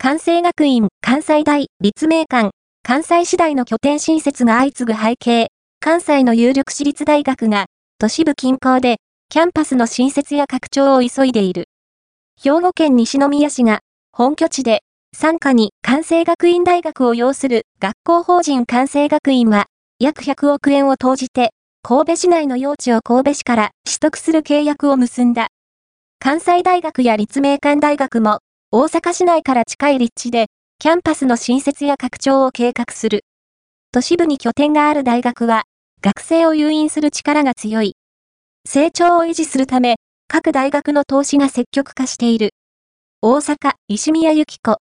関西学院、関西大、立命館、関西市大の拠点新設が相次ぐ背景、関西の有力私立大学が、都市部近郊で、キャンパスの新設や拡張を急いでいる。兵庫県西宮市が、本拠地で、傘下に関西学院大学を要する学校法人関西学院は、約100億円を投じて、神戸市内の用地を神戸市から取得する契約を結んだ。関西大学や立命館大学も、大阪市内から近い立地で、キャンパスの新設や拡張を計画する。都市部に拠点がある大学は、学生を誘引する力が強い。成長を維持するため、各大学の投資が積極化している。大阪、石宮幸子、